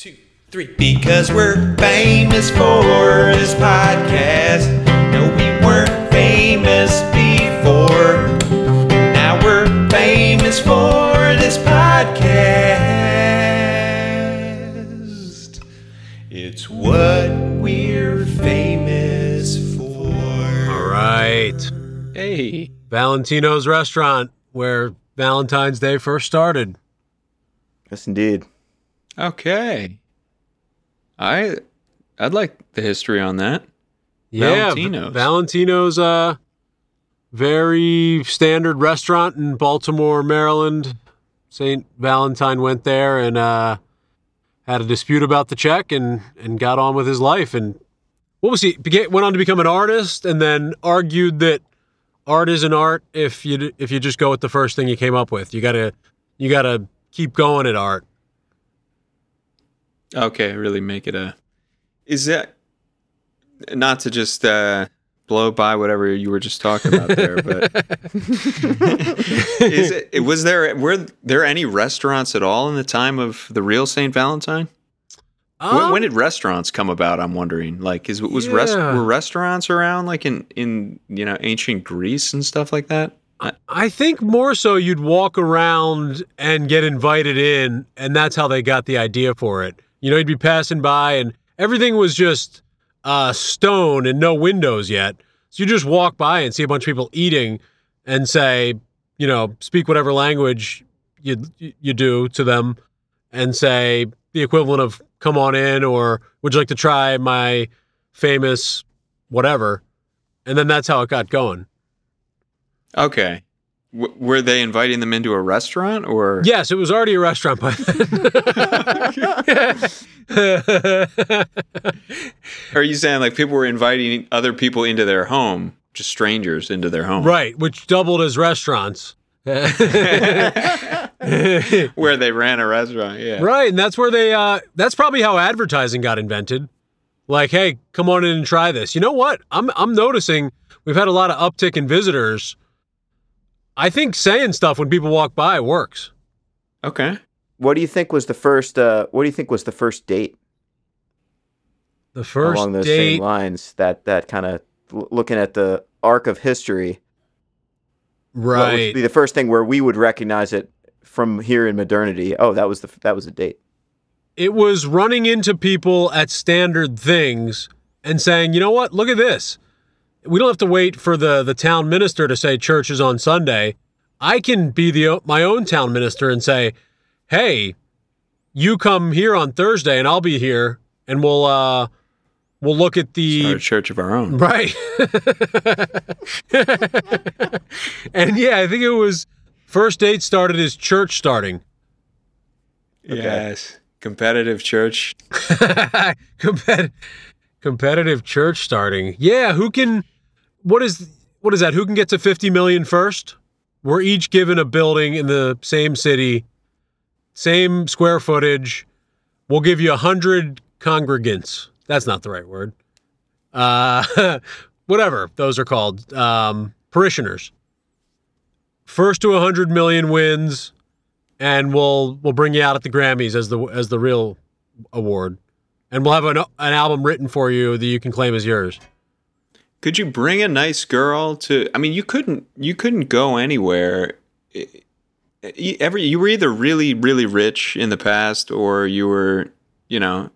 two, three. Because we're famous for this podcast. No, we weren't famous before. Now we're famous for this podcast. It's what we're famous for. All right. Hey. Valentino's restaurant, where Valentine's Day first started. Yes, indeed. Okay. I I'd like the history on that. Yeah, Valentino's. Valentino's uh very standard restaurant in Baltimore, Maryland. St. Valentine went there and uh had a dispute about the check and and got on with his life and what was he began, went on to become an artist and then argued that art isn't art if you if you just go with the first thing you came up with. You got to you got to keep going at art. Okay, really make it a Is that not to just uh blow by whatever you were just talking about there, but is it was there were there any restaurants at all in the time of the real St. Valentine? when, Um, when did restaurants come about? I'm wondering. Like, is was rest, were restaurants around like in in you know ancient Greece and stuff like that? I, I think more so you'd walk around and get invited in, and that's how they got the idea for it. You know, you'd be passing by, and everything was just uh, stone and no windows yet. So you just walk by and see a bunch of people eating, and say, you know, speak whatever language you you do to them, and say the equivalent of "come on in" or "would you like to try my famous whatever," and then that's how it got going. okay. W- were they inviting them into a restaurant or? Yes, it was already a restaurant by then. Are you saying like people were inviting other people into their home, just strangers into their home, right, which doubled as restaurants. Where they ran a restaurant? Yeah. Right, and that's where they uh that's probably how advertising got invented. Like, hey, come on in and try this. You know what? I'm I'm noticing we've had a lot of uptick in visitors. I think saying stuff when people walk by works. Okay. What do you think was the first? Uh, what do you think was the first date The first along those date same lines? That that kind of looking at the arc of history. What would right. be the first thing where we would recognize it from here in modernity? Oh, that was the that was a date. it was running into people at standard things and saying, you know what, look at this. We don't have to wait for the the town minister to say church is on Sunday. I can be the my own town minister and say, hey, you come here on Thursday and I'll be here and we'll uh we'll look at the Start a church of our own. Right. and yeah, I think it was first date started as church starting. Yes. Competitive church. Compet- competitive church starting. Yeah, who can what is what is that? Who can get to 50 million first? We're each given a building in the same city, same square footage. We'll give you a hundred congregants. That's not the right word. Uh, whatever those are called, um, parishioners. First to a hundred million wins, and we'll we'll bring you out at the Grammys as the as the real award, and we'll have an an album written for you that you can claim as yours. Could you bring a nice girl to? I mean, you couldn't. You couldn't go anywhere. Every you were either really, really rich in the past, or you were, you know,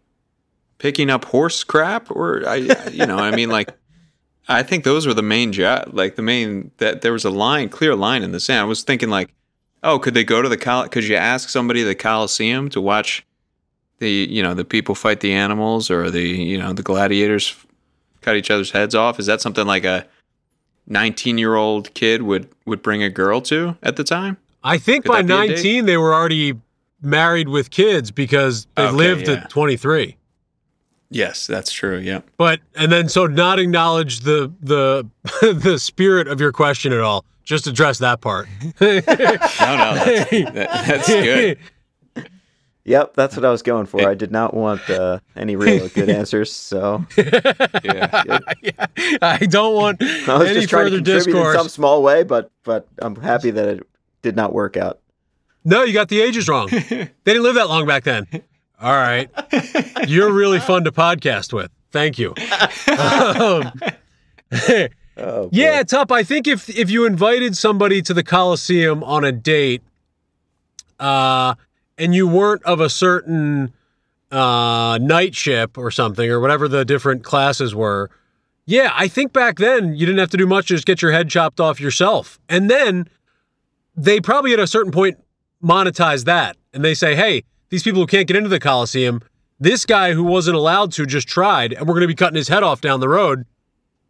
picking up horse crap, or I, you know, I mean, like, I think those were the main job. Like the main that there was a line, clear line in the sand. I was thinking like, oh, could they go to the col? Could you ask somebody the Coliseum to watch the, you know, the people fight the animals, or the, you know, the gladiators cut each other's heads off? Is that something like a 19 year old kid would would bring a girl to at the time? I think Could by that be a date? 19 they were already married with kids because they Okay, lived yeah. at 23. Yes, that's true. Yeah. But and then so not acknowledge the the the spirit of your question at all. Just address that part. No, no, that's, that, that's good. Yep, that's what I was going for. I did not want uh, any real good answers, so Yeah. yeah, I don't want I was any just trying to further in discourse. some small way. But but I'm happy that it did not work out. No, you got the ages wrong. they didn't live that long back then. All right. You're really fun to podcast with. Thank you. Um, Oh, yeah, Tup, I think if if you invited somebody to the Coliseum on a date, uh, and you weren't of a certain uh night ship or something or whatever the different classes were, yeah, I think back then you didn't have to do much, just get your head chopped off yourself. And then they probably at a certain point monetize that and they say, hey, these people who can't get into the Coliseum, this guy who wasn't allowed to just tried, and we're going to be cutting his head off down the road.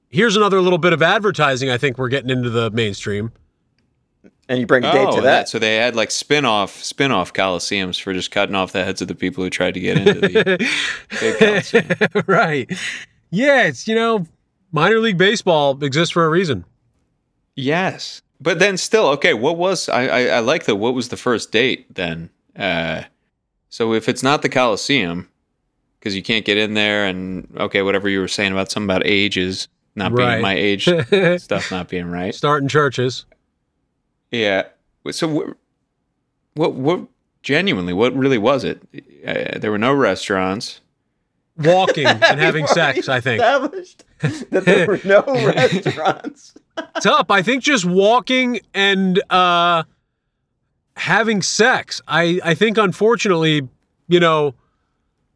Here's another little bit of advertising I think we're getting into the mainstream. And you bring a date Oh, to and that. So they had like spin-off spin-off coliseums for just cutting off the heads of the people who tried to get into the big coliseum. right. Yeah, it's, you know, minor league baseball exists for a reason. Yes, but then still, okay. What was I? I, I like the what was the first date then? Uh, so if it's not the Coliseum, because you can't get in there, and okay, whatever you were saying about something about ages not Right. being my age stuff not being right. Starting churches. Yeah. So what? What? What? Genuinely, what really was it? Uh, there were no restaurants. Walking and having sex, I think. Established that there were no restaurants. It's up. I think just walking and uh having sex. I I think unfortunately, you know,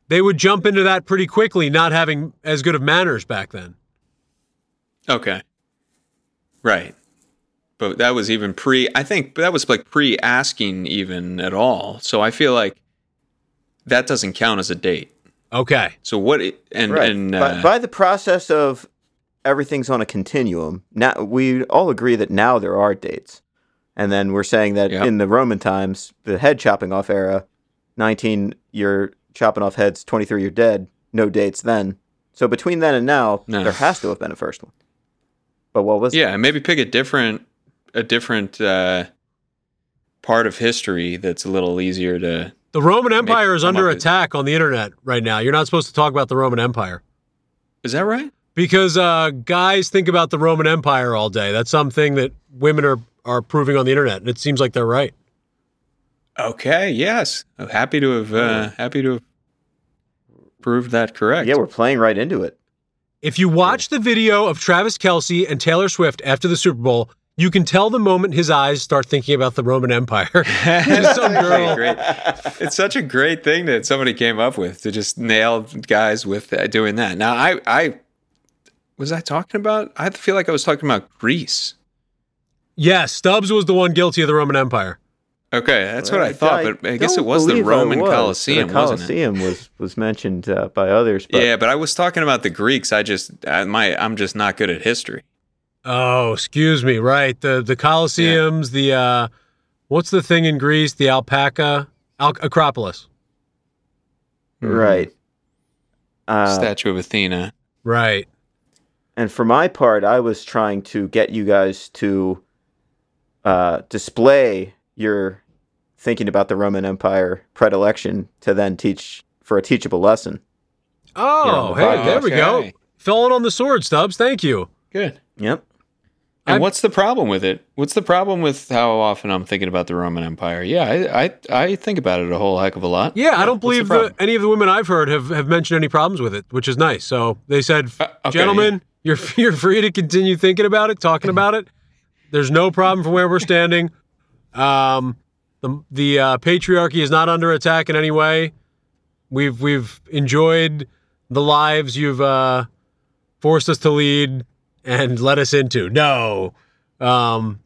they would jump into that pretty quickly, not having as good of manners back then. Okay. Right. But that was even pre I think that was like pre asking even at all. So I feel like that doesn't count as a date. Okay. So what and right. and by, uh, by the process of everything's on a continuum, now we all agree that now there are dates. And then we're saying that Yep. in the Roman times, the head chopping off era, 19 you're chopping off heads, 23 you're dead, no dates then. So between then and now, No. there has to have been a first one. But what was yeah, maybe pick a different a different uh part of history that's a little easier to The Roman Empire is under up with- attack on the internet right now. You're not supposed to talk about the Roman Empire Is that right? because uh, guys think about the Roman Empire all day. That's something that women are are proving on the internet, and it seems like they're right. Okay, yes. I'm happy to have uh happy to have proved that correct. Yeah, we're playing right into it. If you watch the video of Travis Kelce and Taylor Swift after the Super Bowl, you can tell the moment his eyes start thinking about the Roman Empire. Just some girl. Great. It's such a great thing that somebody came up with to just nail guys with uh, doing that. Now, I, I was I talking about? I feel like I was talking about Greece. Yes, Stubbs was the one guilty of the Roman Empire. Okay, that's what I Right. thought, but I guess it was the Roman was. Colosseum, The wasn't it? Colosseum was was mentioned uh, by others, but yeah, but I was talking about the Greeks. I just I, my I'm just not good at history. Oh, excuse me. Right. The the Colosseums, the uh what's the thing in Greece? The alpaca Al- Acropolis. right. Uh, Statue of Athena. Right. And for my part, I was trying to get you guys to uh, display your thinking about the Roman Empire predilection to then teach for a teachable lesson. Oh, Yeah, hey, there we go. okay. Falling on the sword, Stubbs. Thank you. Good. Yep. And I'm- what's the problem with it? What's the problem with how often I'm thinking about the Roman Empire? Yeah, I I, I think about it a whole heck of a lot. Yeah, I don't what's the believe that any of the women I've heard have, have mentioned any problems with it, which is nice. So they said, Uh, okay, gentlemen, you're you're free to continue thinking about it, talking about it. There's no problem from where we're standing. Um, the the uh, patriarchy is not under attack in any way. We've we've enjoyed the lives you've uh, forced us to lead and let us into. No, um,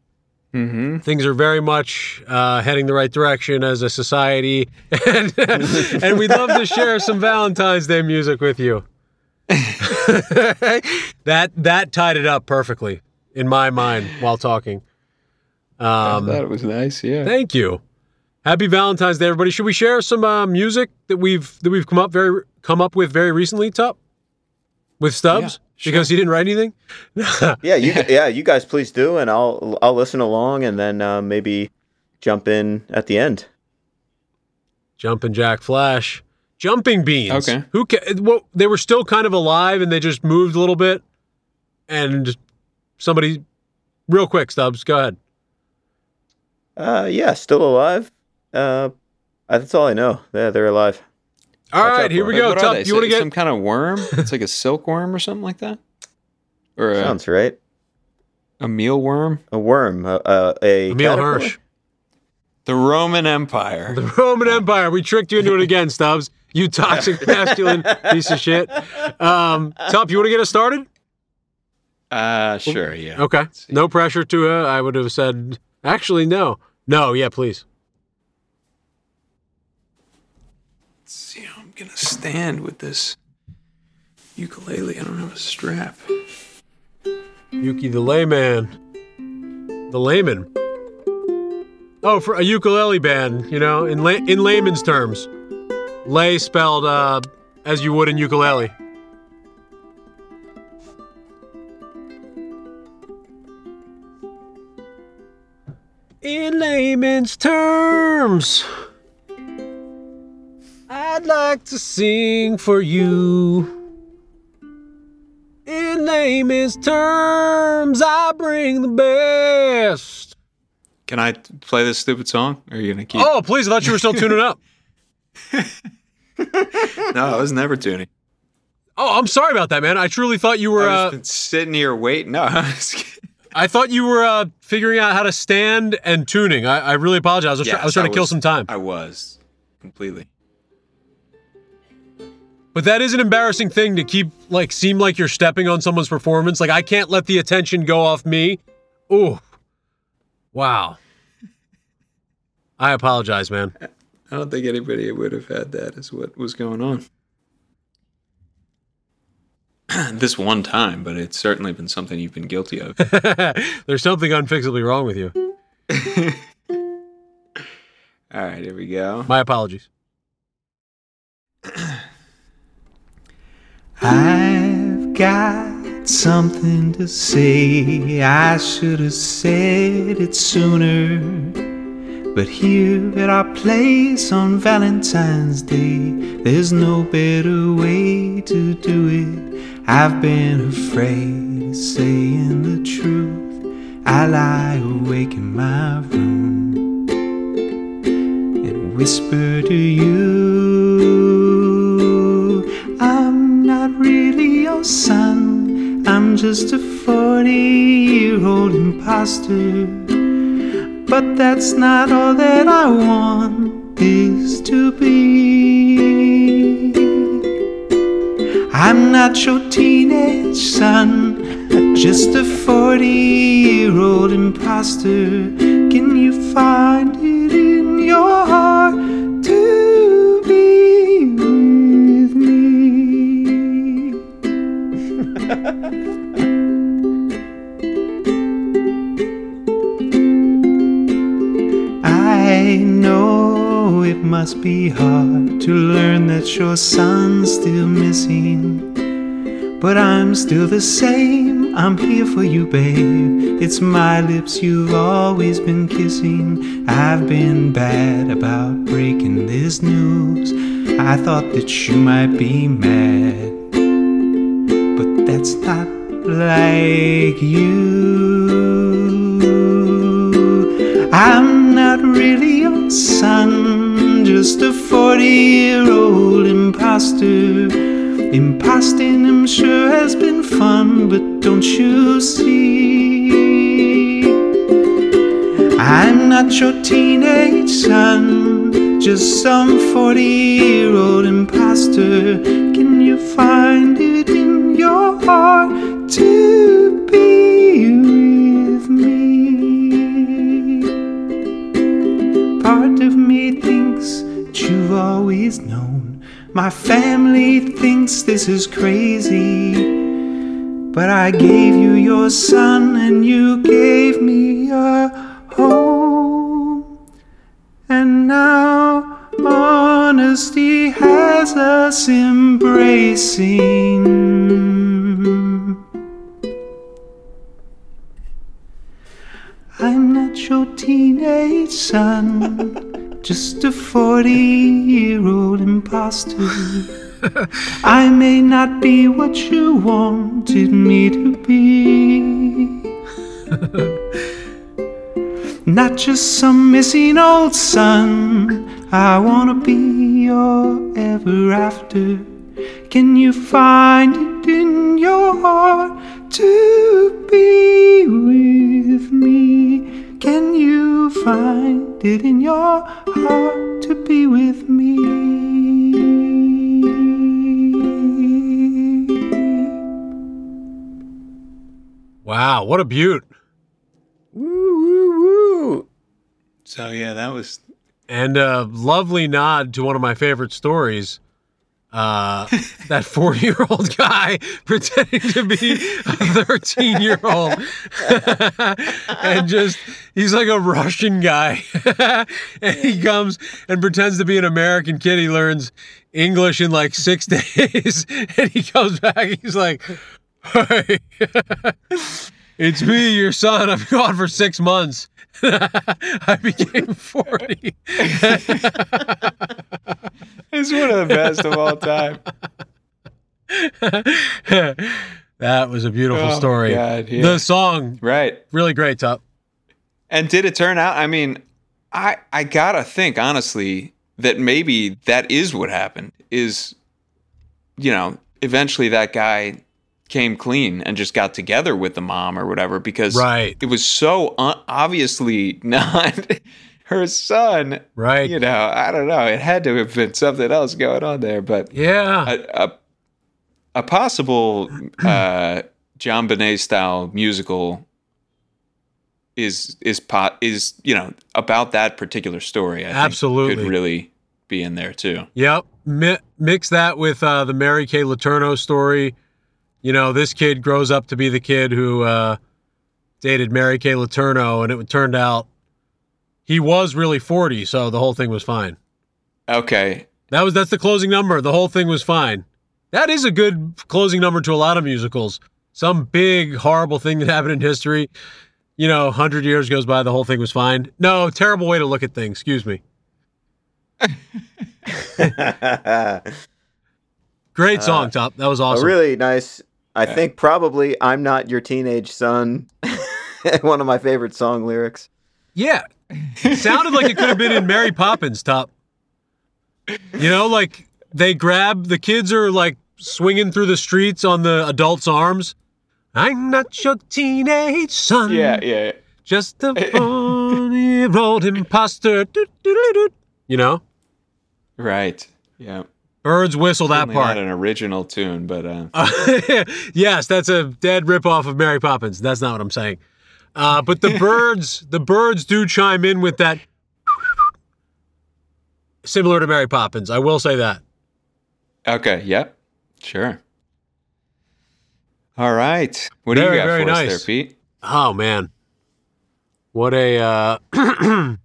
Mm-hmm. things are very much uh, heading the right direction as a society, and and we'd love to share some Valentine's Day music with you. that that tied it up perfectly in my mind while talking. Um, that was nice. Yeah. Thank you. Happy Valentine's Day, everybody. Should we share some uh, music that we've that we've come up very come up with very recently, Tup? With Stubbs? Yeah, sure. Because he didn't write anything? Yeah, you yeah, you guys please do, and I'll I'll listen along, and then uh, maybe jump in at the end. Jumping Jack Flash. Jumping Beans. Okay. Who ca- well, they were still kind of alive and they just moved a little bit. And somebody real quick, Stubbs, go ahead. Uh, yeah, still alive. Uh, that's all I know. Yeah, they're alive. All Watch here for we go. What are they? you want to get some kind of worm? It's like a silkworm or something like that, or a, Sounds right. a mealworm. A worm. Uh, uh, a Emil caterpillar? Hirsch? The Roman Empire. The Roman Empire. We tricked you into it again, Stubbs. You toxic masculine piece of shit. Um, Tup, you want to get us started? Uh, sure, yeah. Okay. No pressure to it. I would have said, actually, no. No, yeah, please. Let's see I'm gonna stand with this ukulele. I don't have a strap. Yuki the layman. The layman. Oh, for a ukulele band, you know, in lay, in layman's terms. Lay spelled uh, as you would in ukulele. In layman's terms, I'd like to sing for you. In layman's terms, I bring the best. Can I play this stupid song? Or are you gonna keep? Oh, please! I thought you were still tuning up. no, I was never tuning. Oh, I'm sorry about that, man. I truly thought you were. Uh, been sitting here waiting. No, I was kidding. I thought you were uh, figuring out how to stand and tuning. I, I really apologize. I was, try- I was trying I to kill some time. I was completely. But that is an embarrassing thing to keep like seem like you're stepping on someone's performance. Like I can't let the attention go off me. Ooh. Wow. I apologize, man. I don't think anybody would have had that as what was going on. this one time, but it's certainly been something you've been guilty of. There's something unfixably wrong with you. All right, here we go. My apologies. I've got something to say. I should have said it sooner. But here at our place on Valentine's Day, there's no better way to do it. I've been afraid of saying the truth. I lie awake in my room and whisper to you. Son, I'm just a 40 year old imposter. But that's not all that I want is to be. I'm not your teenage son, just a 40 year old imposter. Can you find it in your heart must be hard to learn that your son's still missing. But I'm still the same, I'm here for you, babe. It's my lips you've always been kissing. I've been bad about breaking this news. I thought that you might be mad, but that's not like you. Just a 40 year old imposter. Imposting, I'm sure, has been fun, but don't you see? I'm not your teenage son, just some 40 year old imposter. Can you find it My family thinks this is crazy. But I gave you your son and you gave me a home. And now honesty has us embracing. I'm not your teenage son, just a 40 year old imposter. I may not be what you wanted me to be. Not just some missing old son. I wanna be your ever after? Can you find it in your heart to be with me? Can you find it in your heart to be with me? Wow, what a beaut. Woo, woo, woo. So yeah, that was And a lovely nod to one of my favorite stories. Uh, that 40 year old guy pretending to be a 13 year old. and just, he's like a Russian guy. and he comes and pretends to be an American kid. He learns English in like six days. and he comes back. He's like, hey, it's me, your son. I've gone for six months. I became 40. it's one of the best of all time. that was a beautiful Oh, story. God, yeah. The song, Right. really great, Tup. And did it turn out? I mean, I I gotta think honestly that maybe that is what happened. Is you know eventually that guy came clean and just got together with the mom or whatever because Right. it was so un- obviously not her son. Right. You know, I don't know. It had to have been something else going on there, but Yeah. a a, a possible uh, John Bonet style musical is is pot is you know about that particular story. I think Absolutely. could really be in there too. Yep. Mi- mix that with uh, the Mary Kay Letourneau story. You know, this kid grows up to be the kid who uh, dated Mary Kay Letourneau, and it turned out he was really 40, so the whole thing was fine. Okay, That was that's the closing number. The whole thing was fine. That is a good closing number to a lot of musicals. Some big horrible thing that happened in history. You know, hundred years goes by, the whole thing was fine. No, terrible way to look at things. Excuse me. Great song, Tup. That was A awesome. really nice. I think probably "I'm Not Your Teenage Son." One of my favorite song lyrics. Yeah, it sounded like it could have been in Mary Poppins. Tup. You know, like they grab the kids are like swinging through the streets on the adults' arms. I'm not your teenage son. yeah, yeah, Just a funny road imposter. You know, right, yeah. Birds whistle that Certainly Not part. an original tune, but uh, yes, that's a dead ripoff of Mary Poppins. That's not what I'm saying. Uh, but the birds, the birds do chime in with that, similar to Mary Poppins. I will say that. okay, yep, sure. All right, what do Very, you got very for us nice. there, Pete? Oh man, what a uh,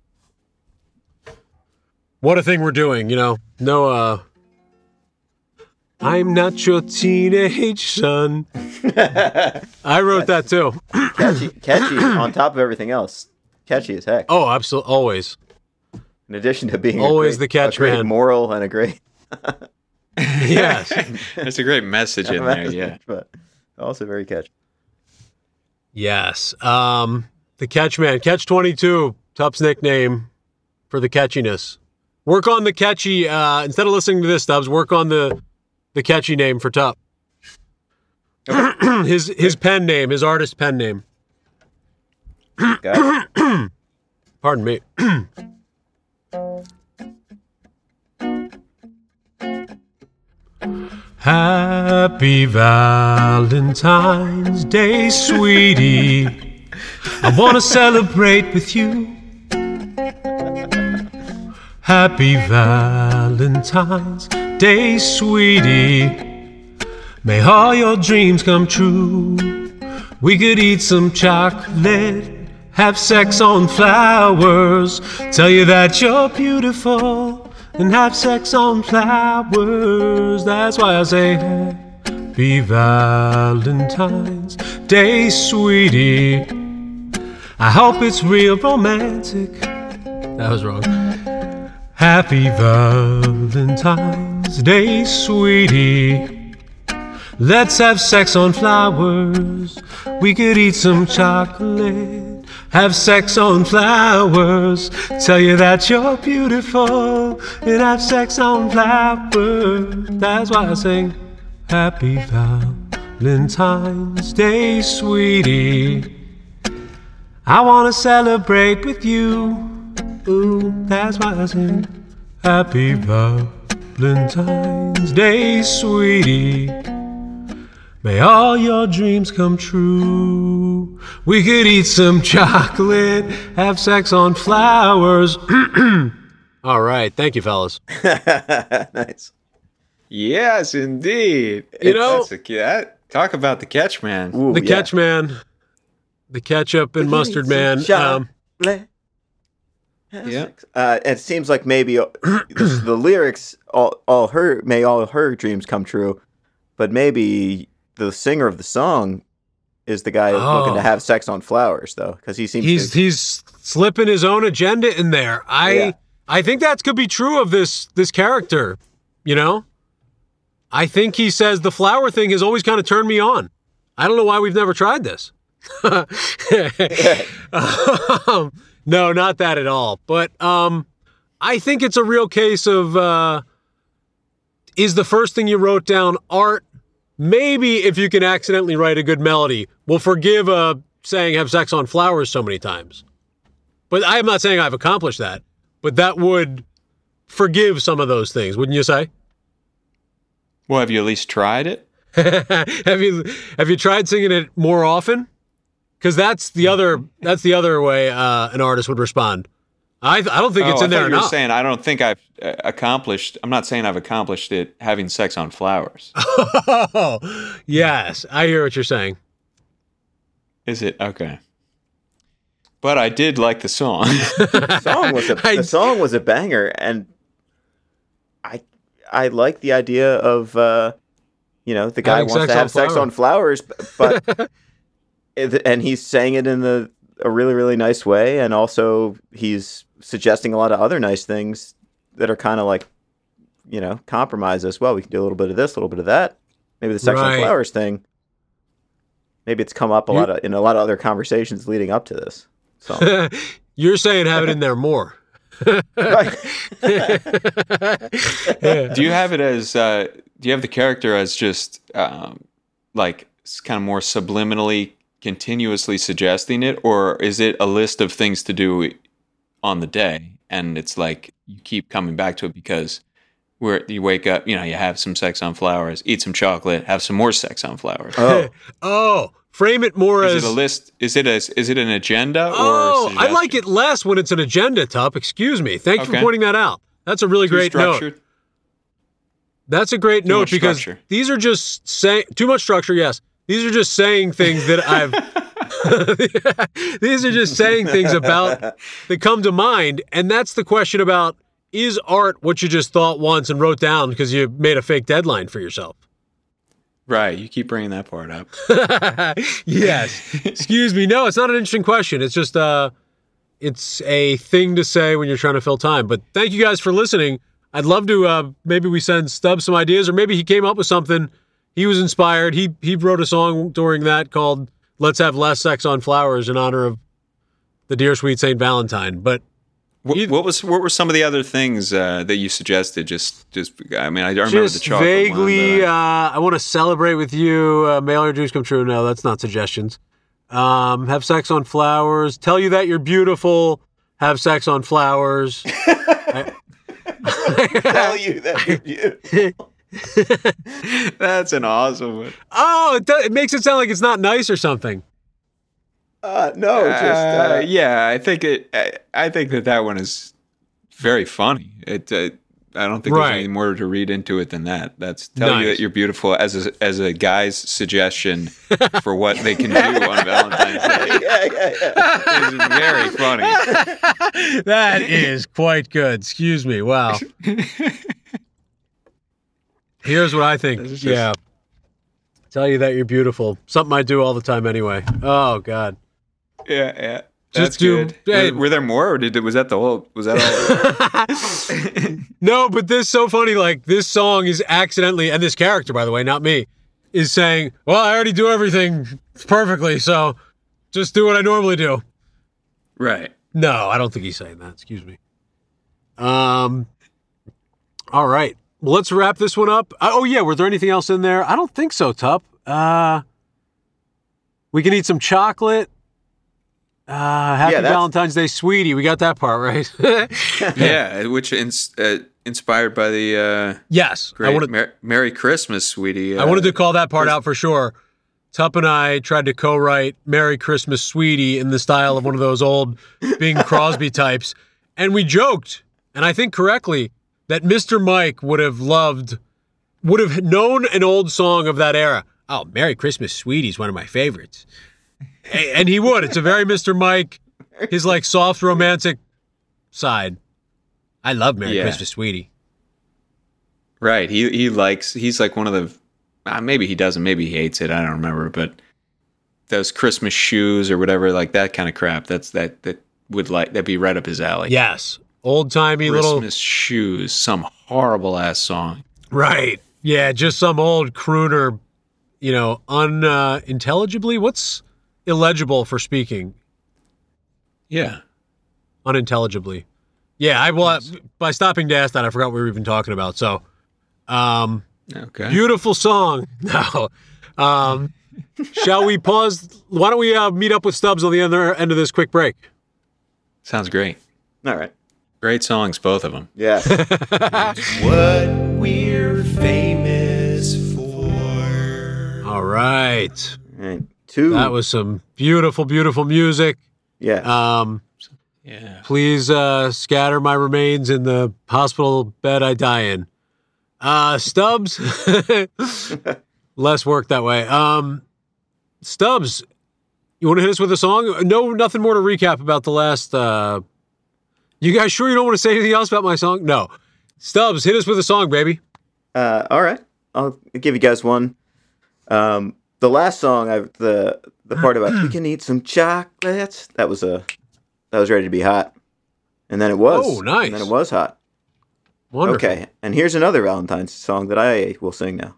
what a thing we're doing. You know, no. I'm not your teenage son. I wrote that too. Catchy, catchy on top of everything else. Catchy as heck. Oh, absolutely, always. In addition to being a Always great- the catch a great man. moral and a great Yes. That's a great message in there. Yeah. but also very catchy. Yes. Um, the catch man, catch 22, Tup's nickname for the catchiness. Work on the catchy, uh, instead of listening to this, Stubbs, work on the, the catchy name for Tup. his, his pen name, his artist pen name. Pardon me. Happy Valentine's Day, sweetie. I want to celebrate with you. Happy Valentine's Day, sweetie. May all your dreams come true. We could eat some chocolate, have sex on flowers, tell you that you're beautiful, and have sex on flowers. That's why I say Happy Valentine's Day, sweetie. I hope it's real romantic. That was wrong. Happy Valentine's Day, sweetie. Let's have sex on flowers. We could eat some chocolate. Have sex on flowers. Tell you that you're beautiful. And have sex on flowers. That's why I sing Happy Valentine's Day, sweetie. I wanna celebrate with you. Ooh, that's why I sing Happy Valentine's Day, sweetie. May all your dreams come true. We could eat some chocolate, have sex on flowers. all right, thank you, fellas. nice. Yes, indeed. You know- That's a, that, talk about the catch, man. Ooh, The yeah. catch man, the ketchup and mustard man. Um, Chocolate. Yeah. Uh, it seems like maybe the, lyrics, all, all her, may all her dreams come true, but maybe the singer of the song is the guy looking Oh. to have sex on flowers, though, because he seems he's to. he's slipping his own agenda in there. I Yeah. I think that could be true of this this character. You know, I think he says the flower thing has always kind of turned me on. I don't know why we've never tried this. um, no, not that at all. But um, I think it's a real case of uh, is the first thing you wrote down art. Maybe if you can accidentally write a good melody, we'll forgive uh, saying have sex on flowers so many times. But I am not saying I've accomplished that, but that would forgive some of those things, wouldn't you say? Well, have you at least tried it? have you have you tried singing it more often? Because that's the other that's the other way uh, an artist would respond. I I don't think it's Oh, in I there thought you were enough. saying I don't think I've uh, accomplished. I'm not saying I've accomplished it having sex on flowers. oh, yes, I hear what you're saying. Is it okay? But I did like the song. the song was a I- the song was a banger, and I I like the idea of uh, you know the guy Having wants sex to on have sex flower. on flowers, but it- and he's saying it in the a really really nice way, and also he's suggesting a lot of other nice things that are kind of like you know compromise as well. We can do a little bit of this, a little bit of that. Maybe the sex Right. flowers thing. Maybe it's come up a You- lot of in a lot of other conversations leading up to this. So you're saying have it in there more. Do you have it as? Uh, do you have the character as just um, like kind of more subliminally, continuously suggesting it, or is it a list of things to do on the day, and it's like you keep coming back to it because where you wake up, you know, you have some sex on flowers, eat some chocolate, have some more sex on flowers. oh. oh, frame it more Is as it a list? Is it a? Is it an agenda? Oh, or I like it less when it's an agenda, Tup. Excuse me. Thank you for pointing that out. That's a really Too great note. That's a great Too note because structure. these are just saying too much structure. Yes, these are just saying things that I've. these are just saying things about that come to mind, and that's the question about: is art what you just thought once and wrote down because you made a fake deadline for yourself? Right. You keep bringing that part up. yes. Excuse me. No, it's not an interesting question. It's just uh it's a thing to say when you're trying to fill time. But thank you guys for listening. I'd love to uh maybe we send Stubb some ideas or maybe he came up with something. He was inspired. He he wrote a song during that called Let's Have Less Sex on Flowers in honor of the dear sweet Saint Valentine. But What, Either- what was what were some of the other things uh, that you suggested? Just just I mean I don't remember the chocolate vaguely, one. but uh, I want to celebrate with you. Uh, may all your dreams come true. No, that's not suggestions. Um, have sex on flowers. Tell you that you're beautiful. Have sex on flowers. Tell you that you're beautiful. I- that's an awesome one. oh, it, do- it makes it sound like it's not nice or something. Uh, no, just Uh, uh, yeah, I think it. I, I think that that one is very funny. It. Uh, I don't think Right. there's any more to read into it than that. That's tell you that you're beautiful as a, as a guy's suggestion for what they can do on Valentine's Day. yeah, yeah, yeah. It's very funny. that is quite good. Excuse me. Wow. Here's what I think. Just- Yeah. Tell you that you're beautiful. Something I do all the time anyway. Oh God. Yeah, yeah. Just That's do- good. hey. Were, were there more, or did was that the whole? Was that all? no, but this is so funny. Like this song is accidentally, and this character, by the way, not me, is saying, "Well, I already do everything perfectly, so just do what I normally do." Right. No, I don't think he's saying that. Excuse me. Um. All right. Well, let's wrap this one up. Uh, oh yeah, were there anything else in there? I don't think so, Tup. Uh, we can eat some chocolate. Uh, happy Yeah, Valentine's Day, sweetie. We got that part right. yeah, which ins- uh, inspired by the uh, yes, I great wanted. Mer- Merry Christmas, sweetie. I uh, wanted to call that part out for sure. Tup and I tried to co-write "Merry Christmas, Sweetie" in the style of one of those old Bing Crosby types, and we joked, and I think correctly, that Mr. Mike would have loved, would have known an old song of that era. Oh, "Merry Christmas, Sweetie" is one of my favorites, and he would. It's a very Mr. Mike, his like soft romantic side. I love "Merry Yeah. Christmas, Sweetie." Right. He he likes. He's like one of the. Uh, maybe he doesn't. Maybe he hates it. I don't remember. But those Christmas shoes or whatever, like that kind of crap. That's that that would like that'd be right up his alley. Yes, old timey little Christmas shoes. Some horrible ass song. Right. Yeah, just some old crooner, you know, unintelligibly. What's illegible for speaking? Yeah. Unintelligibly. Yeah, I well by stopping to ask that, I forgot what we were even talking about. So, um, Okay. beautiful song. No. Um, shall we pause? Why don't we uh, meet up with Stubbs on the other end of this quick break? Sounds great. All right. Great songs, both of them. Yeah. What we're famous for. All right. All right. Two. That was some beautiful, beautiful music. yeah. Um, Yeah. Please uh, scatter my remains in the hospital bed I die in. Uh, Stubbs, less work that way. Um, Stubbs, you want to hit us with a song? No, nothing more to recap about the last. Uh, you guys sure you don't want to say anything else about my song? No. Stubbs, hit us with a song, baby. Uh, all right, I'll give you guys one. Um, the last song, I the the part about we can eat some chocolates. That was a that was ready to be hot, and then it was. Oh, nice. And then it was hot. Wonderful. Okay, and here's another Valentine's song that I will sing now.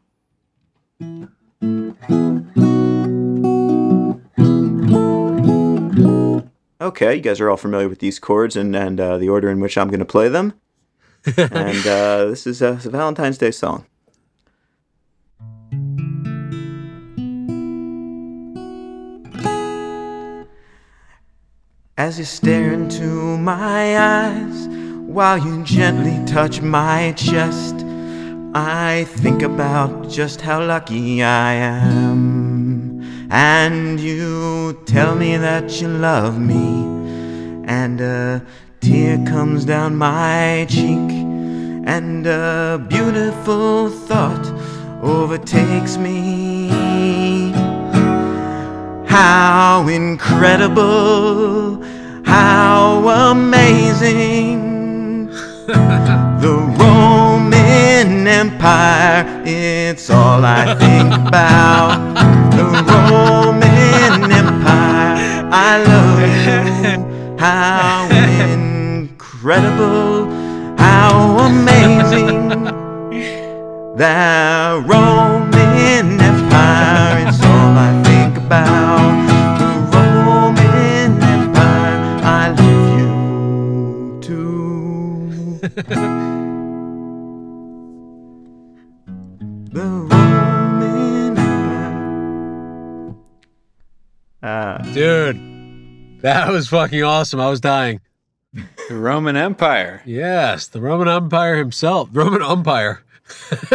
Okay, you guys are all familiar with these chords and, and uh, the order in which I'm going to play them. and uh, this is a, a Valentine's Day song. As you stare into my eyes while you gently touch my chest, I think about just how lucky I am. And you tell me that you love me, and a tear comes down my cheek, and a beautiful thought overtakes me. How incredible, how amazing. the Roman Empire, it's all I think about. The Roman Empire, I love you. How incredible, how amazing. The Roman Empire, it's all I think about. The Roman Empire, I love you too. Dude, that was fucking awesome. I was dying. The Roman Empire. Yes, the Roman Empire himself. Roman umpire. the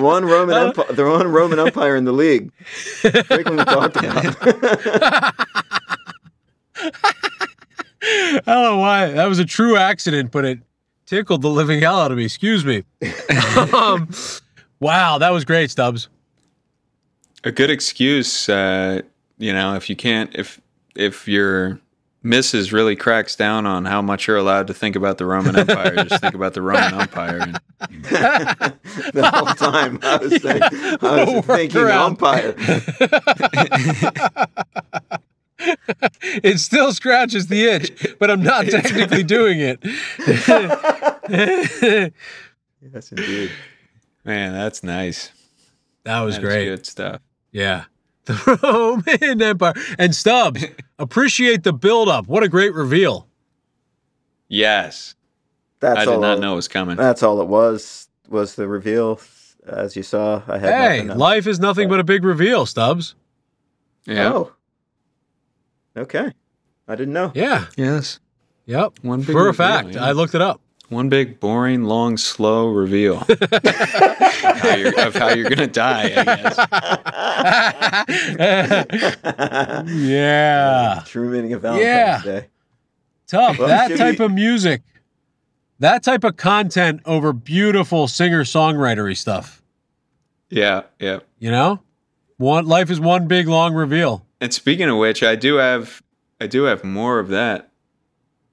one Roman Empire, the one Roman Empire in the league. Frequently talked about. I don't know why. That was a true accident, but it tickled the living hell out of me. Excuse me. um, wow, that was great, Stubbs. A good excuse, uh, you know, if you can't, if if your missus really cracks down on how much you're allowed to think about the Roman Empire, just think about the Roman Empire. And, the whole time I was, saying, I No was thinking workaround. umpire. It still scratches the itch, but I'm not technically doing it. Yes, indeed. Man, that's nice. That was That is great. Good stuff. Yeah. The Roman Empire. And Stubbs, appreciate the build up. What a great reveal. Yes. That's all I all. did not know it was coming. That's all it was. Was the reveal, as you saw. I had Hey, life is nothing but a big reveal, Stubbs. Yeah. Oh. Okay. I didn't know. Yeah. Yes. Yep. One big For a reveal, fact. yeah. I looked it up. One big, boring, long, slow reveal of, how you're, of how you're gonna die. I guess. yeah. True meaning of Valentine's Yeah. Day. Tough. Well, that type we- of music, that type of content over beautiful singer songwritery stuff. Yeah. Yeah. You know? One life is one big long reveal. And speaking of which, I do have, I do have more of that.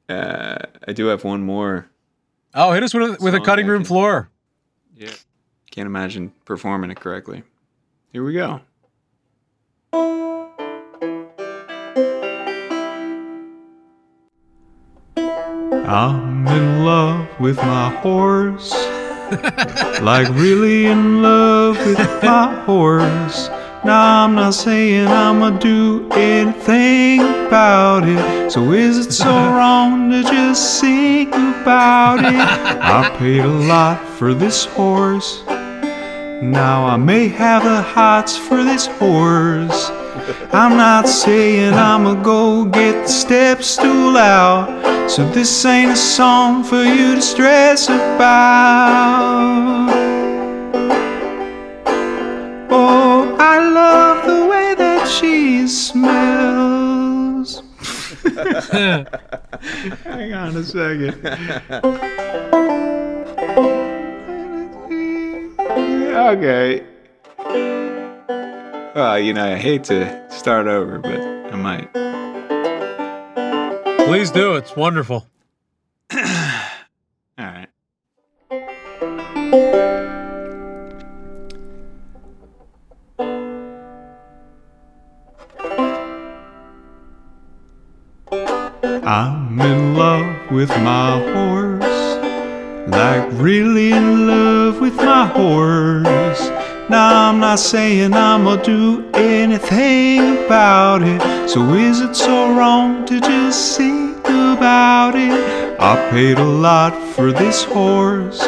Uh, I do have one more. Oh, hit us with, with a cutting room can- floor. Yeah. Can't imagine performing it correctly. Here we go. I'm in love with my horse. like really in love with my horse. Now I'm not saying I'ma do anything about it. So is it so wrong to just sing about it? I paid a lot for this horse. Now I may have the hots for this horse. I'm not saying I'ma go get the step stool out. So this ain't a song for you to stress about. She smells. Hang on a second. okay. Well, you know, I hate to start over, but I might. Please do. It's wonderful. All right. I'm in love with my horse, like really in love with my horse. Now I'm not saying I'ma do anything about it. So is it so wrong to just sing about it? I paid a lot for this horse.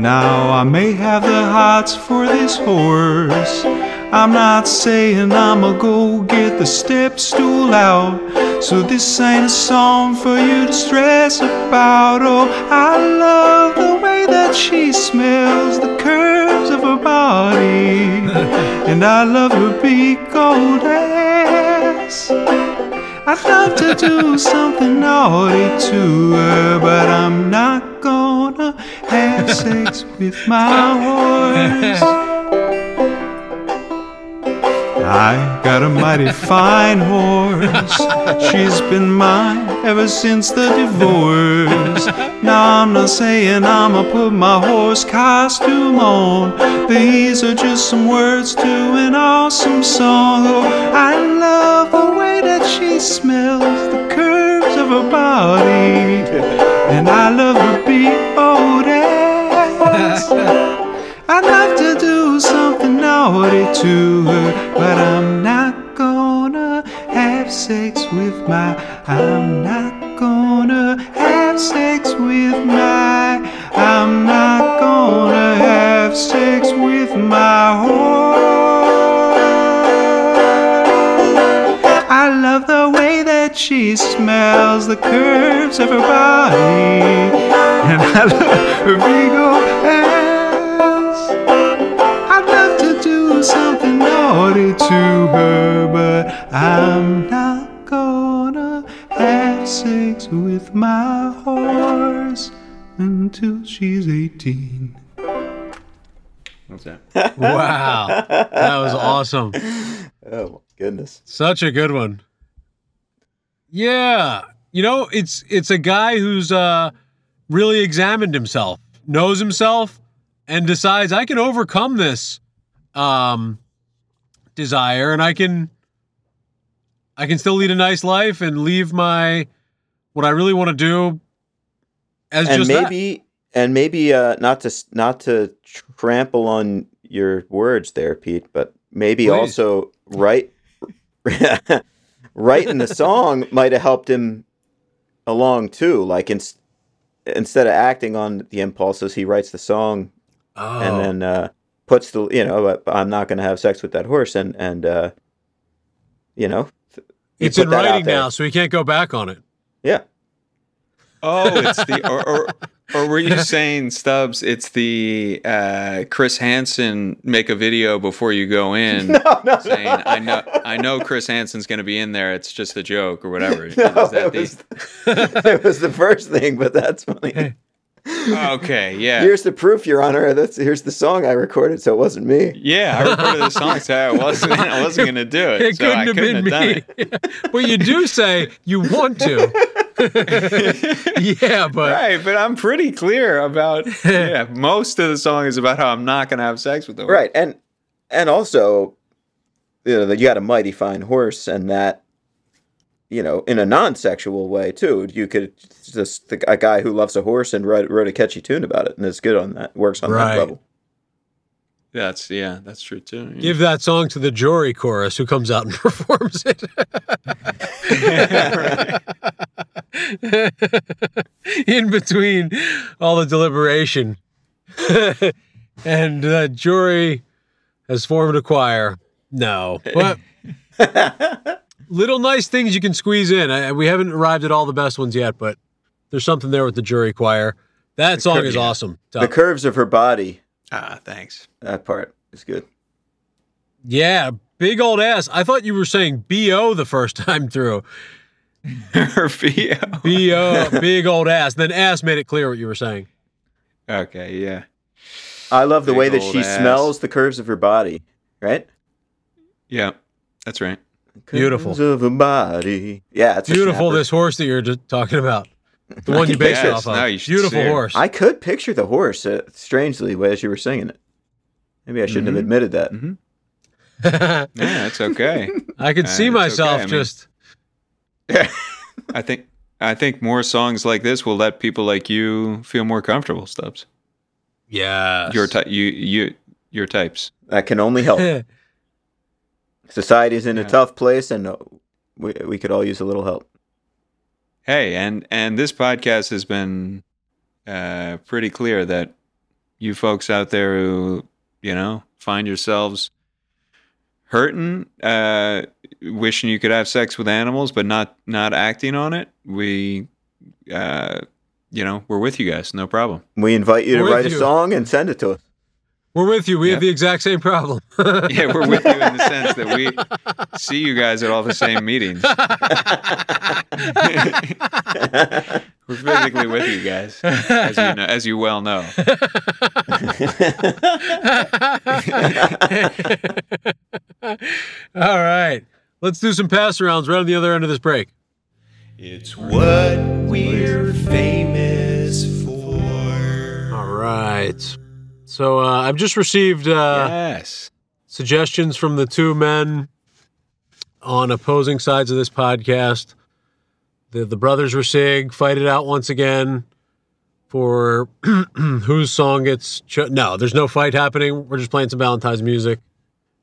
Now I may have the hots for this horse. I'm not saying I'ma go get the step stool out. So this ain't a song for you to stress about. Oh, I love the way that she smells, the curves of her body. and I love her big gold ass. I'd love to do something naughty to her, but I'm not gonna have sex with my horse. I got a mighty fine horse. She's been mine ever since the divorce. Now I'm not saying I'ma put my horse costume on. These are just some words to an awesome song. Oh, I love the way that she smells, the curves of her body. And I love her old ass. I'd love to do something to her, but I'm not gonna have sex with my. I'm not gonna have sex with my. I'm not gonna have sex with my horse. I love the way that she smells, the curves of her body, and I love her big to her, but I'm not gonna have sex with my horse until she's 18. What's that? Wow. that was awesome. Oh my goodness. Such a good one. Yeah. You know, it's it's a guy who's uh really examined himself, knows himself, and decides I can overcome this um desire and I can I can still lead a nice life and leave my what I really want to do as and just that. maybe and maybe uh, not to not to trample on your words there, Pete, but maybe Please. also write writing the song might have helped him along too. Like in, instead of acting on the impulses, he writes the song Oh, and then uh, puts the you know I'm not going to have sex with that horse and and uh, you know th- you it's in writing now, so he can't go back on it. Yeah. Oh, it's the or or, or were you saying Stubbs? It's the uh, Chris Hansen make a video before you go in, No, no, saying no. I know I know Chris Hansen's going to be in there. It's just a joke or whatever. Is No, that it was, it was the first thing, but that's funny. The okay? Yeah, Here's the proof, Your Honor. That's here's the song I recorded, so it wasn't me. yeah. I recorded the song, so I wasn't I wasn't going to do it. It so couldn't have couldn't been have me. it. but you do say you want to. yeah, but Right, but I'm pretty clear about yeah. Most of the song is about how I'm not going to have sex with them. Right, and and also, you know, you got a mighty fine horse, and that, you know, in a non-sexual way too. You could just a guy who loves a horse and wrote, wrote a catchy tune about it, and is good on that. Works on Right. that level. That's yeah. That's true too. yeah. give that song to the jury chorus who comes out and performs it. In between all the deliberation. and the jury has formed a choir. No. But little nice things you can squeeze in. I, we haven't arrived at all the best ones yet, but there's something there with the jury choir. That song is yeah. awesome. The curves of her body. ah, thanks. That part is good. Yeah, big old ass. I thought you were saying BO the first time through. Her BO. BO, big old ass. Then ass made it clear what you were saying. Okay, yeah. I love the Big way that she ass. smells the curves of her body. Right. Yeah, that's right. Beautiful. Of her body. Yeah, it's Beautiful, this horse that you're just talking about. The one you based it Yes, off now of. you Beautiful horse. I could picture the horse uh, strangely as you were singing it. Maybe I shouldn't have Mhm. admitted that. Mhm. Yeah, that's okay. I could Uh, see myself okay, I mean- just. I think I think more songs like this will let people like you feel more comfortable. Stubbs, Yeah. your type, you you your types. That can only help. Society's in a tough place, and uh, we we could all use a little help. Hey, and and this podcast has been uh, pretty clear that you folks out there who you know find yourselves hurting, uh, wishing you could have sex with animals, but not not acting on it. We, uh, you know, we're with you guys. No problem. We invite you to We're with write a song and send it to us. We're with you. We have the exact same problem. Yeah, we're with you in the sense that we see you guys at all the same meetings. we're physically with you guys, as you know, as you well know. All right. Let's do some pass arounds right on the other end of this break. It's what we're famous for. All right. So uh, I've just received uh, yes. suggestions from the two men on opposing sides of this podcast. The the brothers Rasig fight it out once again for whose song gets cho- no. There's no fight happening. We're just playing some Valentine's music.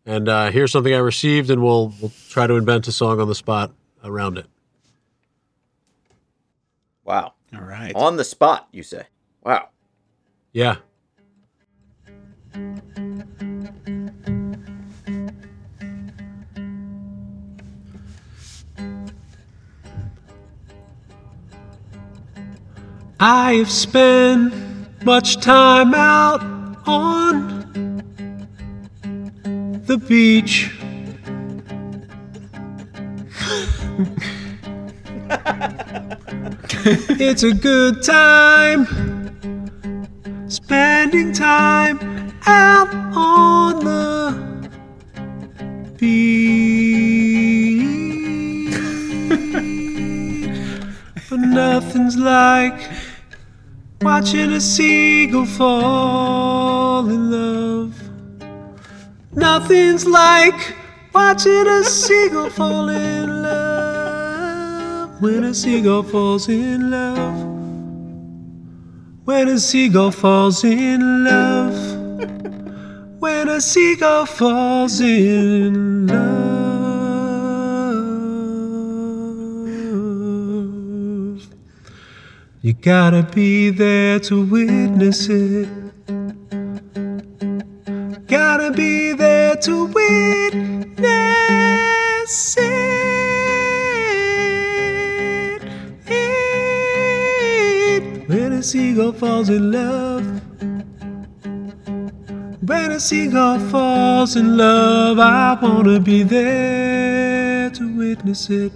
And uh, here's something I received, and we'll we'll try to invent a song on the spot around it. Wow. All right. On the spot, you say. Wow. Yeah. I have spent much time out on the beach. it's a good time spending time out on the beach. but nothing's like watching a seagull fall in love. Nothing's like watching a seagull fall in love. When a seagull falls in love. When a seagull falls in love. When a seagull falls in love. You gotta be there to witness it. Gotta be there to witness it. it. When a seagull falls in love. When a seagull falls in love, I wanna be there to witness it.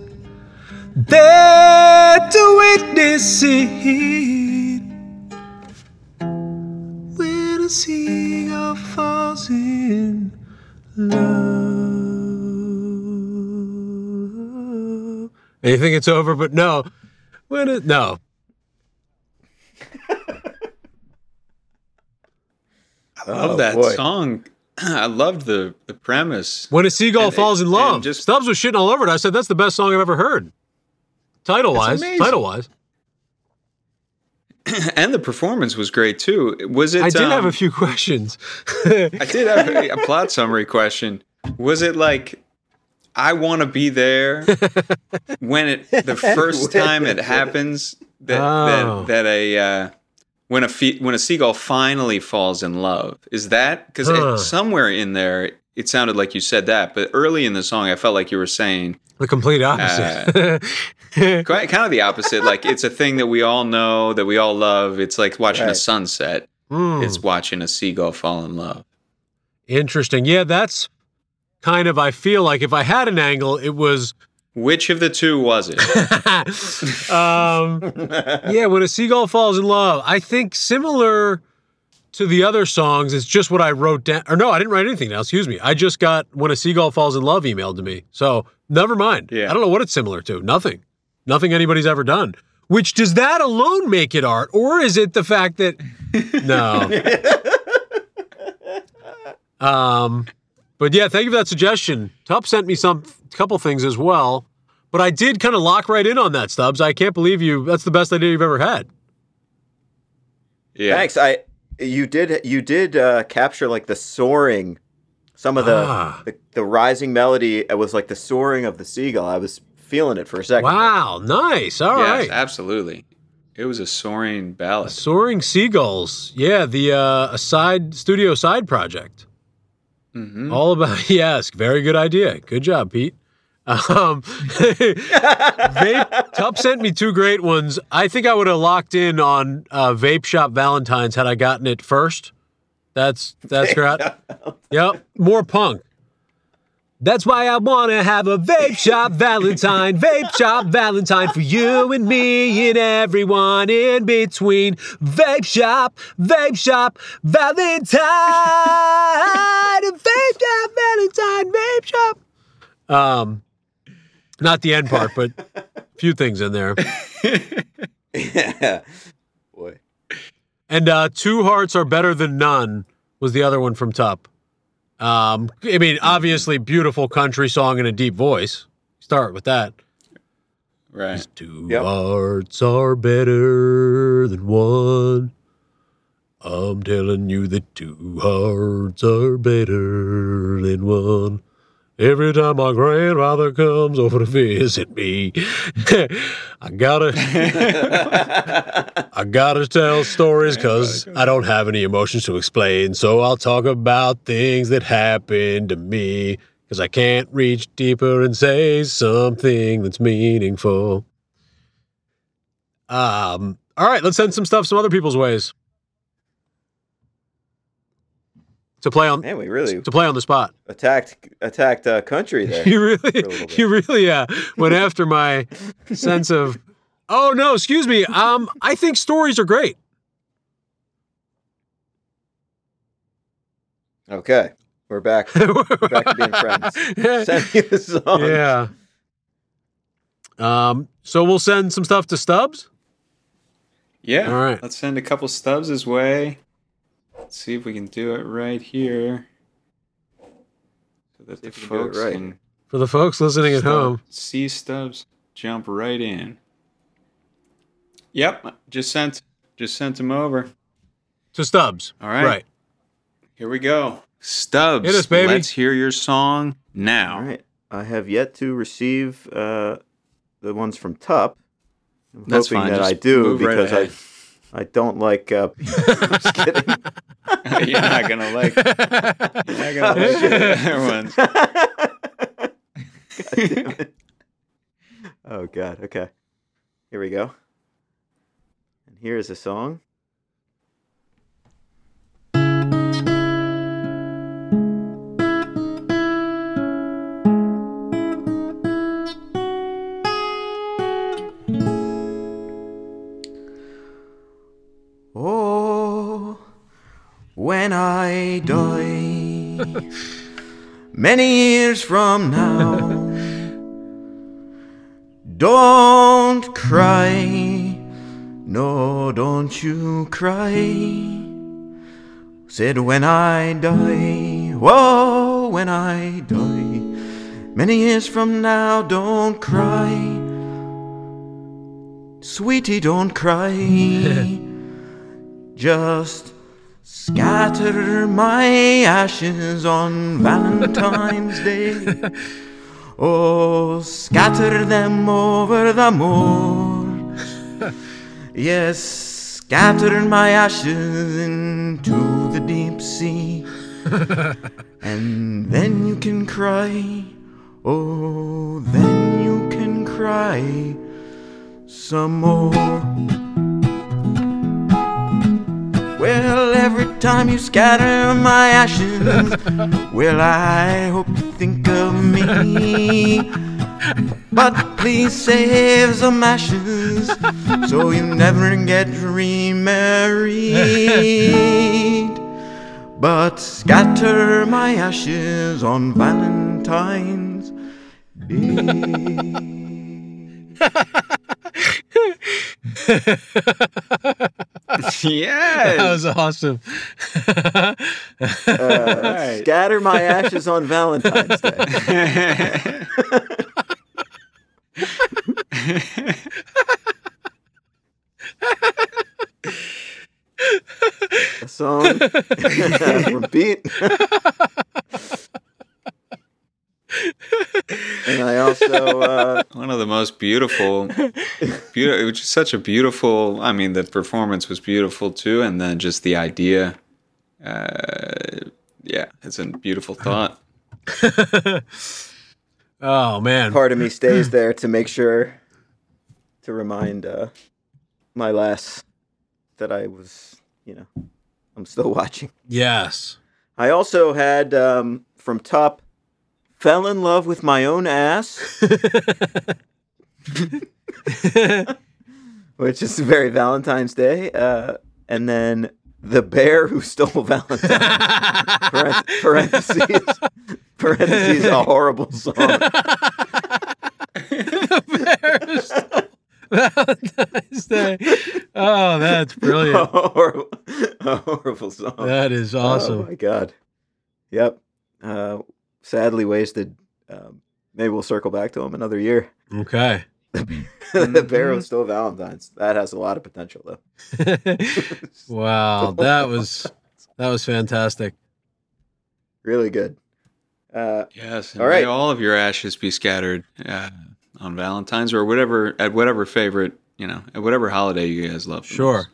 There to witness it. When a seagull falls in love. And you think it's over, but no. When it no. I love Oh, that boy. song. I loved the the premise. When a seagull And it- falls in love. just- Stubbs was shitting all over it. I said that's the best song I've ever heard. Title wise, title wise. and the performance was great too. Was it? I did have um, a few questions. I did have a, a plot summary question. Was it like I want to be there when it the first time it happens that Oh. that, that a uh, when a fe- when a seagull finally falls in love? Is that because Huh. somewhere in there it sounded like you said that, but early in the song I felt like you were saying the complete opposite. quite, kind of the opposite. Like it's a thing that we all know that we all love. It's like watching a sunset. Hmm, It's watching a seagull fall in love. interesting. Yeah, that's kind of. I feel like if I had an angle, it was. Which of the two was it? um, yeah, when a seagull falls in love, I think similar to the other songs, it's just what I wrote down. Or no, I didn't write anything now. Excuse me. I just got when a seagull falls in love emailed to me. So never mind. Yeah. I don't know what it's similar to. Nothing. Nothing anybody's ever done. Which does that alone make it art, or is it the fact that no? um, but yeah, thank you for that suggestion. Tup sent me some couple things as well. But I did kind of lock right in on that, Stubbs. I can't believe you. That's the best idea you've ever had. Yeah. Thanks. I you did you did uh, capture like the soaring, some of the, Ah. the the rising melody. It was like the soaring of the seagull. I was feeling it for a second. Wow, nice. All yes, right. absolutely. It was a soaring ballad. Soaring Seagulls. Yeah, the uh, a side studio side project. hmm All about yes, very good idea. Good job, Pete. Um, vape, Tup sent me two great ones. I think I would have locked in on uh, Vape Shop Valentine's had I gotten it first. That's that's correct. Yep, more punk. That's why I want to have a vape shop Valentine, vape shop Valentine for you and me and everyone in between. Vape shop, vape shop Valentine, vape shop Valentine, vape shop. Um, not the end part, but a few things in there. yeah. Boy. And uh, two hearts are better than none was the other one from Tup. Um, I mean, obviously, beautiful country song in a deep voice. Start with that. Right. Two Yep. hearts are better than one. I'm telling you that two hearts are better than one. Every time my grandfather comes over to visit me, I gotta, I gotta tell stories because I don't have any emotions to explain. So I'll talk about things that happened to me because I can't reach deeper and say something that's meaningful. Um. All right, let's send some stuff some other people's ways to play on Man, we really to play on the spot. attacked attacked uh, country there. You really, you really, uh, went after my sense of. Oh no, excuse me. Um, I think stories are great. Okay, we're back. We're back to being friends. Send me the song. yeah. Um. So we'll send some stuff to Stubbs. Yeah. All right. Let's send a couple stubs his way. Let's see if we can do it right here. So that the if can folks right. can For the folks listening at home. see Stubbs jump right in. Yep. Just sent Just sent him over. To Stubbs. All right. Right. Here we go. Stubbs, Hit us, baby. let's hear your song now. All right. I have yet to receive uh, the ones from Tup. I'm That's hoping fine, that just I do move right because. I I don't like. Uh, I'm just kidding. You're not gonna like. You're not gonna like the ones. God damn it. Oh God. Okay. Here we go. And here is a song. When I die, many years from now, don't cry, no, don't you cry. Said when I die, whoa, when I die, many years from now, don't cry. Sweetie, don't cry. Just scatter my ashes on Valentine's Day. Oh, scatter them over the moors. Yes, scatter my ashes into the deep sea. And then you can cry. Oh, then you can cry some more. Well, every time you scatter my ashes, well, I hope you think of me. But please save some ashes so you never get remarried. But scatter my ashes on Valentine's Day. yes. That was awesome. Uh, Right. Scatter my ashes on Valentine's Day. A song from Pete. and I also uh, One of the most beautiful, beautiful. It was just such a beautiful. I mean, the performance was beautiful too, and then just the idea. Uh, yeah, it's a beautiful thought. oh man. part of me stays there to make sure to remind uh, my lass that I was, you know, I'm still watching. Yes. I also had um, from Tup, fell in love with my own ass, which is very Valentine's Day, uh, and then the bear who stole Valentine. Parenth- parentheses, parentheses, a horrible song. Valentine's Day. Oh, that's a brilliant. horrible, a horrible song. That is Oh awesome. my god. Yep. Uh, sadly wasted. Um, maybe we'll circle back to him another year. Okay. the bear who stole Valentine's. That has a lot of potential, though. wow, that was that was fantastic. really good. Uh, Yes. And All may all of your ashes be scattered uh, on Valentine's or whatever at whatever favorite you know at whatever holiday you guys love. Sure. most.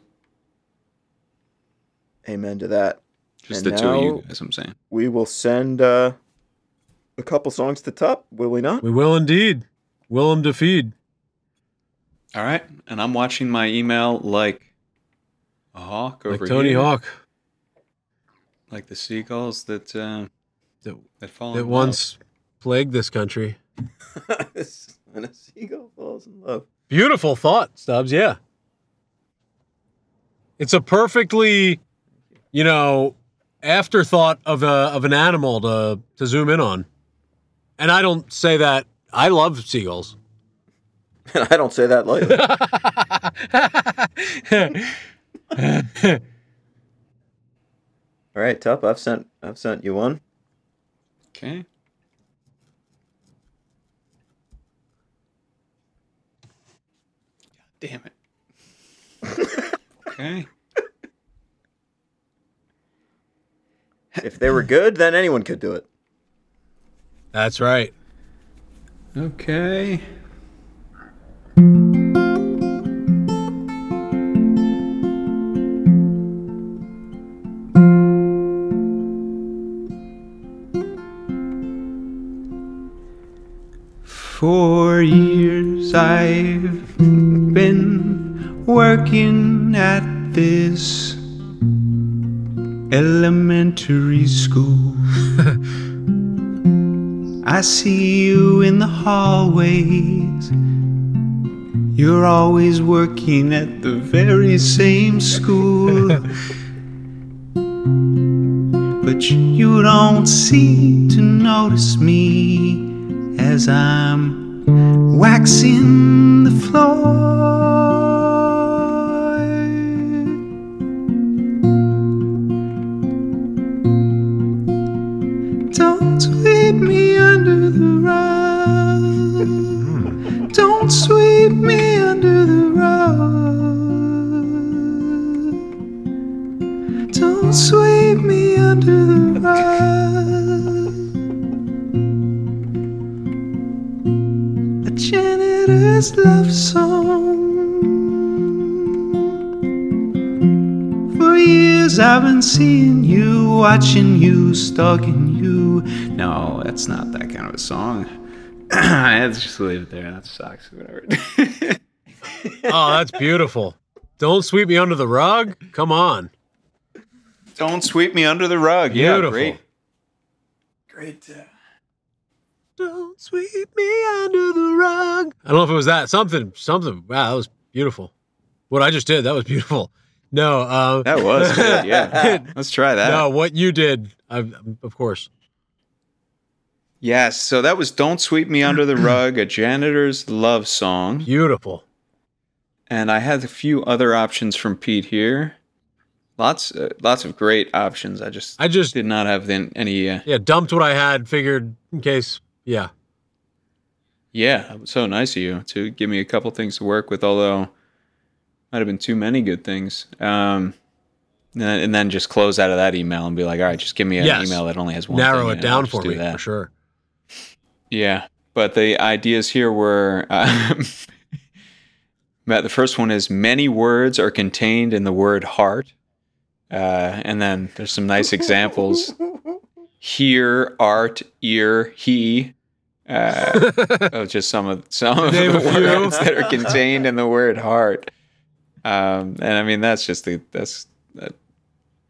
amen to that. Just And the two of now- you guys. I'm saying. We will send uh, a couple songs to Tup, will we not? We will indeed. Willem to feed. All right, and I'm watching my email like a hawk over Like Tony here, Hawk. like the seagulls that uh, That, that fall. that in love. once plagued this country. when a seagull falls in love. Beautiful thought, Stubbs. Yeah. It's a perfectly, you know, afterthought of a of an animal to to zoom in on. And I don't say that I love seagulls. And I don't say that lightly. All right, Tup, I've sent I've sent you one. Okay. God damn it. Okay. If they were good, then anyone could do it. That's right. Okay. For years I've been working at this elementary school. I see you in the hallways. You're always working at the very same school. but you don't seem to notice me as I'm waxing the floor. Watching you, stalking you. No, that's not that kind of a song. I had to just leave it there. That sucks. Whatever. Oh, that's beautiful. Don't sweep me under the rug. Come on. Don't sweep me under the rug. Yeah, great. Great. Uh, Don't sweep me under the rug. I don't know if it was that. Something, something. Wow, that was beautiful. What I just did, that was beautiful. No, uh, that was good. Yeah. Let's try that. no, what you did, I, of course. Yes. So that was "Don't Sweep Me Under the Rug," a janitor's love song, Beautiful. and I had a few other options from Pete here. Lots, uh, lots of great options. I just I just, did not have then any. Uh, yeah, dumped what I had, figured in case, yeah. yeah, so nice of you to give me a couple things to work with. Although might have been too many good things. Um, and then, and then just close out of that email and be like, all right, just give me an Yes. email that only has one. Narrow it down for do me, that. for sure. Yeah, but the ideas here were um, Matt. The first one is many words are contained in the word heart, uh, and then there's some nice examples: hear, art, ear, he. Uh, of just some of some of the words that are contained in the word heart. Um, and I mean that's just the that's uh,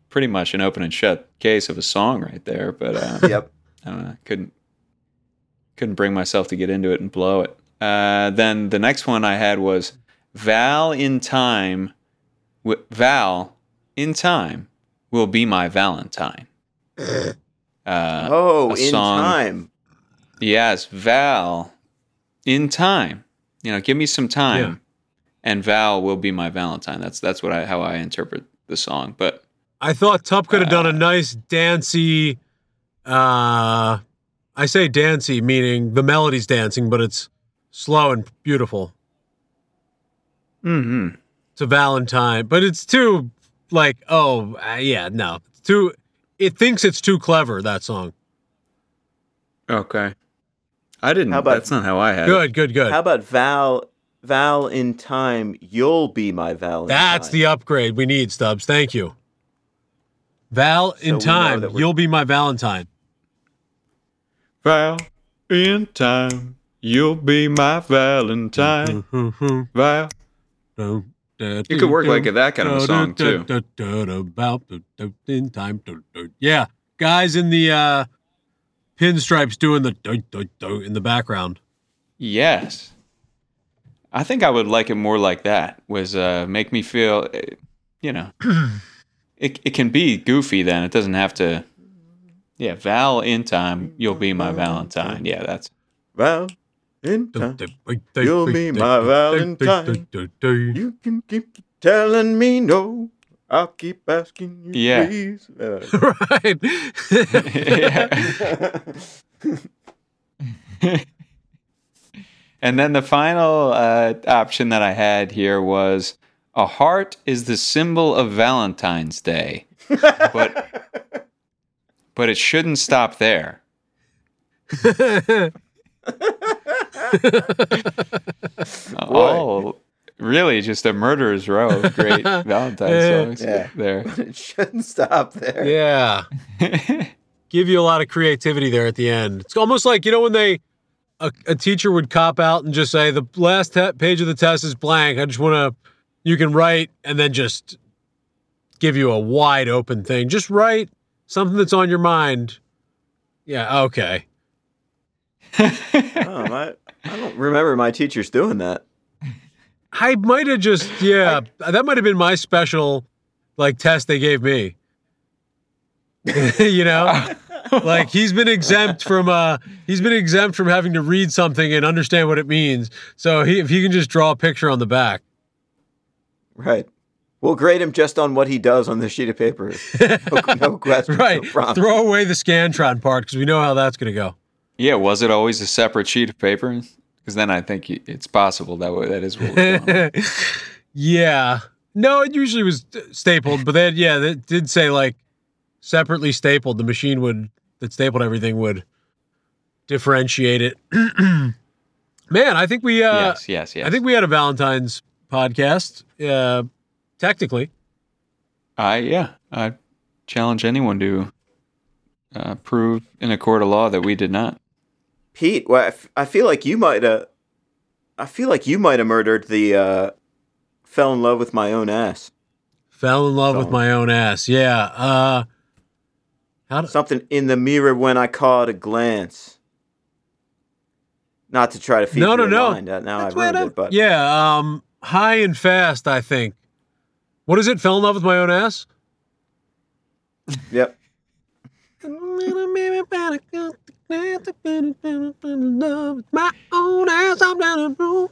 pretty much an open and shut case of a song right there. But uh, Yep. I don't know. Couldn't couldn't bring myself to get into it and blow it. Uh, then the next one I had was Val in time. wi- Val in time will be my Valentine. Uh, oh, in song- time. Yes, Val in time. You know, give me some time, Yeah. And Val will be my Valentine. That's that's what I how I interpret the song. But I thought Tup could have done a nice dancey, uh, I say dancey, meaning the melody's dancing, but it's slow and beautiful. Mm-hmm. It's a Valentine, but it's too, like, oh, uh, yeah, no. It's too, it thinks it's too clever, that song. okay, I didn't. How about- that's not how I had it. Good, good, good. How about Val? Val in time, you'll be my Valentine. That's the upgrade we need, Stubbs. Thank you. Val, in we know time, you'll be my Valentine. Val, in time, you'll be my Valentine. Val. You could work like that kind of a song, too. In time, yeah, guys in the uh, pinstripes doing the in the background. Yes. I think I would like it more like that. Was uh, make me feel, uh, you know, it it can be goofy. Then it doesn't have to. Yeah, Val in time, you'll be my Valentine. Yeah, that's Val in time. You'll be my Valentine. You can keep telling me no. I'll keep asking you, Yeah. please. Uh, right. and then the final uh, option that I had here was A heart is the symbol of Valentine's Day, but but it shouldn't stop there. oh, really? Just a murderer's row of great Valentine's songs Yeah. there. it shouldn't stop there. yeah. Give you a lot of creativity there at the end. It's almost like, you know, when they, a, a teacher would cop out and just say, the last te- page of the test is blank. I just want to, you can write and then just give you a wide open thing. Just write something that's on your mind. Yeah. Okay. Oh, my, I don't remember my teachers doing that. I might have just, yeah, that might have been my special, like, test they gave me. you know, like he's been exempt from, uh, he's been exempt from having to read something and understand what it means. So he, if he can just draw a picture on the back, Right. We'll grade him just on what he does on the sheet of paper. No, no question. right? No prompt. Throw away the Scantron part because we know how that's going to go. Yeah, was it always a separate sheet of paper? Because then I think it's possible that way, that is what was going on. yeah. No, it usually was stapled, but then yeah, that did say like separately stapled. The machine would that stapled everything would differentiate it. Man, I think we uh yes, yes, yes. I think we had a Valentine's podcast. Uh technically. I yeah, I challenge anyone to uh, prove in a court of law that we did not. Pete, well, I f- I feel like you might have. I feel like you might have murdered the. uh Fell in love with my own ass. Fell in love with my own ass. Yeah. Uh how do, Something in the mirror when I caught a glance. Not to try to feed No, you no, no. line, uh, Now That's I've ruined it, but Yeah, um high and fast, I think. What is it? Fell in love with my own ass? yep. My own ass, I'm down the room.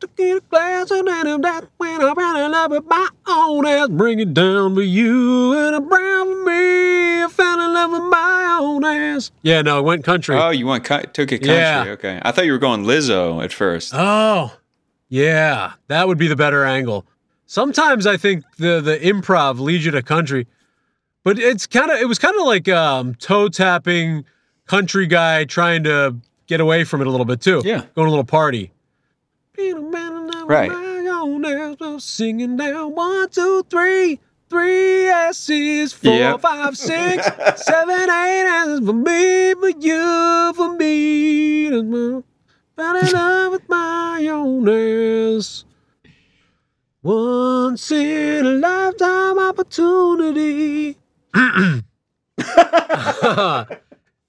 Took in a glass and then that's when I ran in love with my own ass. Bring it down for you and a brown for me. I in my own ass. Yeah, no, it went country. Oh, you went took it country. Yeah. Okay, I thought you were going Lizzo at first. Oh, yeah, that would be the better angle. Sometimes I think the the improv leads you to country, but it's kind of it was kind of like um, toe tapping country guy trying to get away from it a little bit too. Yeah. going to a little party. Right. Singing down one, two, three, three S's, four, Yep. five, six, seven, eight S's for me, for you, for me. Fell in love with my own ass. Once in a lifetime opportunity.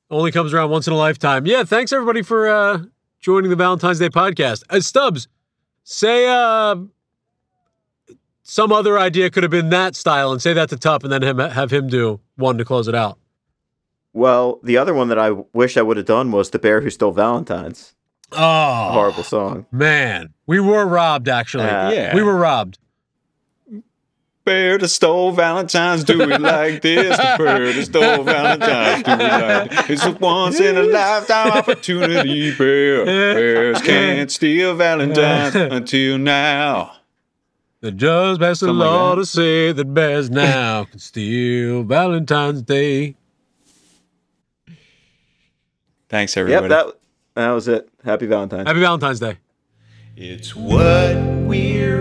Only comes around once in a lifetime. Yeah, thanks everybody for uh, joining the Valentine's Day podcast. Uh, Stubbs, say uh, some other idea could have been that style and say that to Tup and then him, have him do one to close it out. Well, the other one that I wish I would have done was the bear who stole Valentine's. Oh, Horrible song. man. We were robbed, actually. Uh, Yeah. We were robbed. Bear that stole Valentine's, do it like this. The bear that stole Valentine's, do it like this. It's a once in a lifetime opportunity. Bear. Bears can't steal Valentine's until now. The judge passed a Something like law to say that bears now can steal Valentine's Day. Thanks, everybody. Yep, that that was it. Happy Valentine's. Happy Valentine's Day. It's what we're famous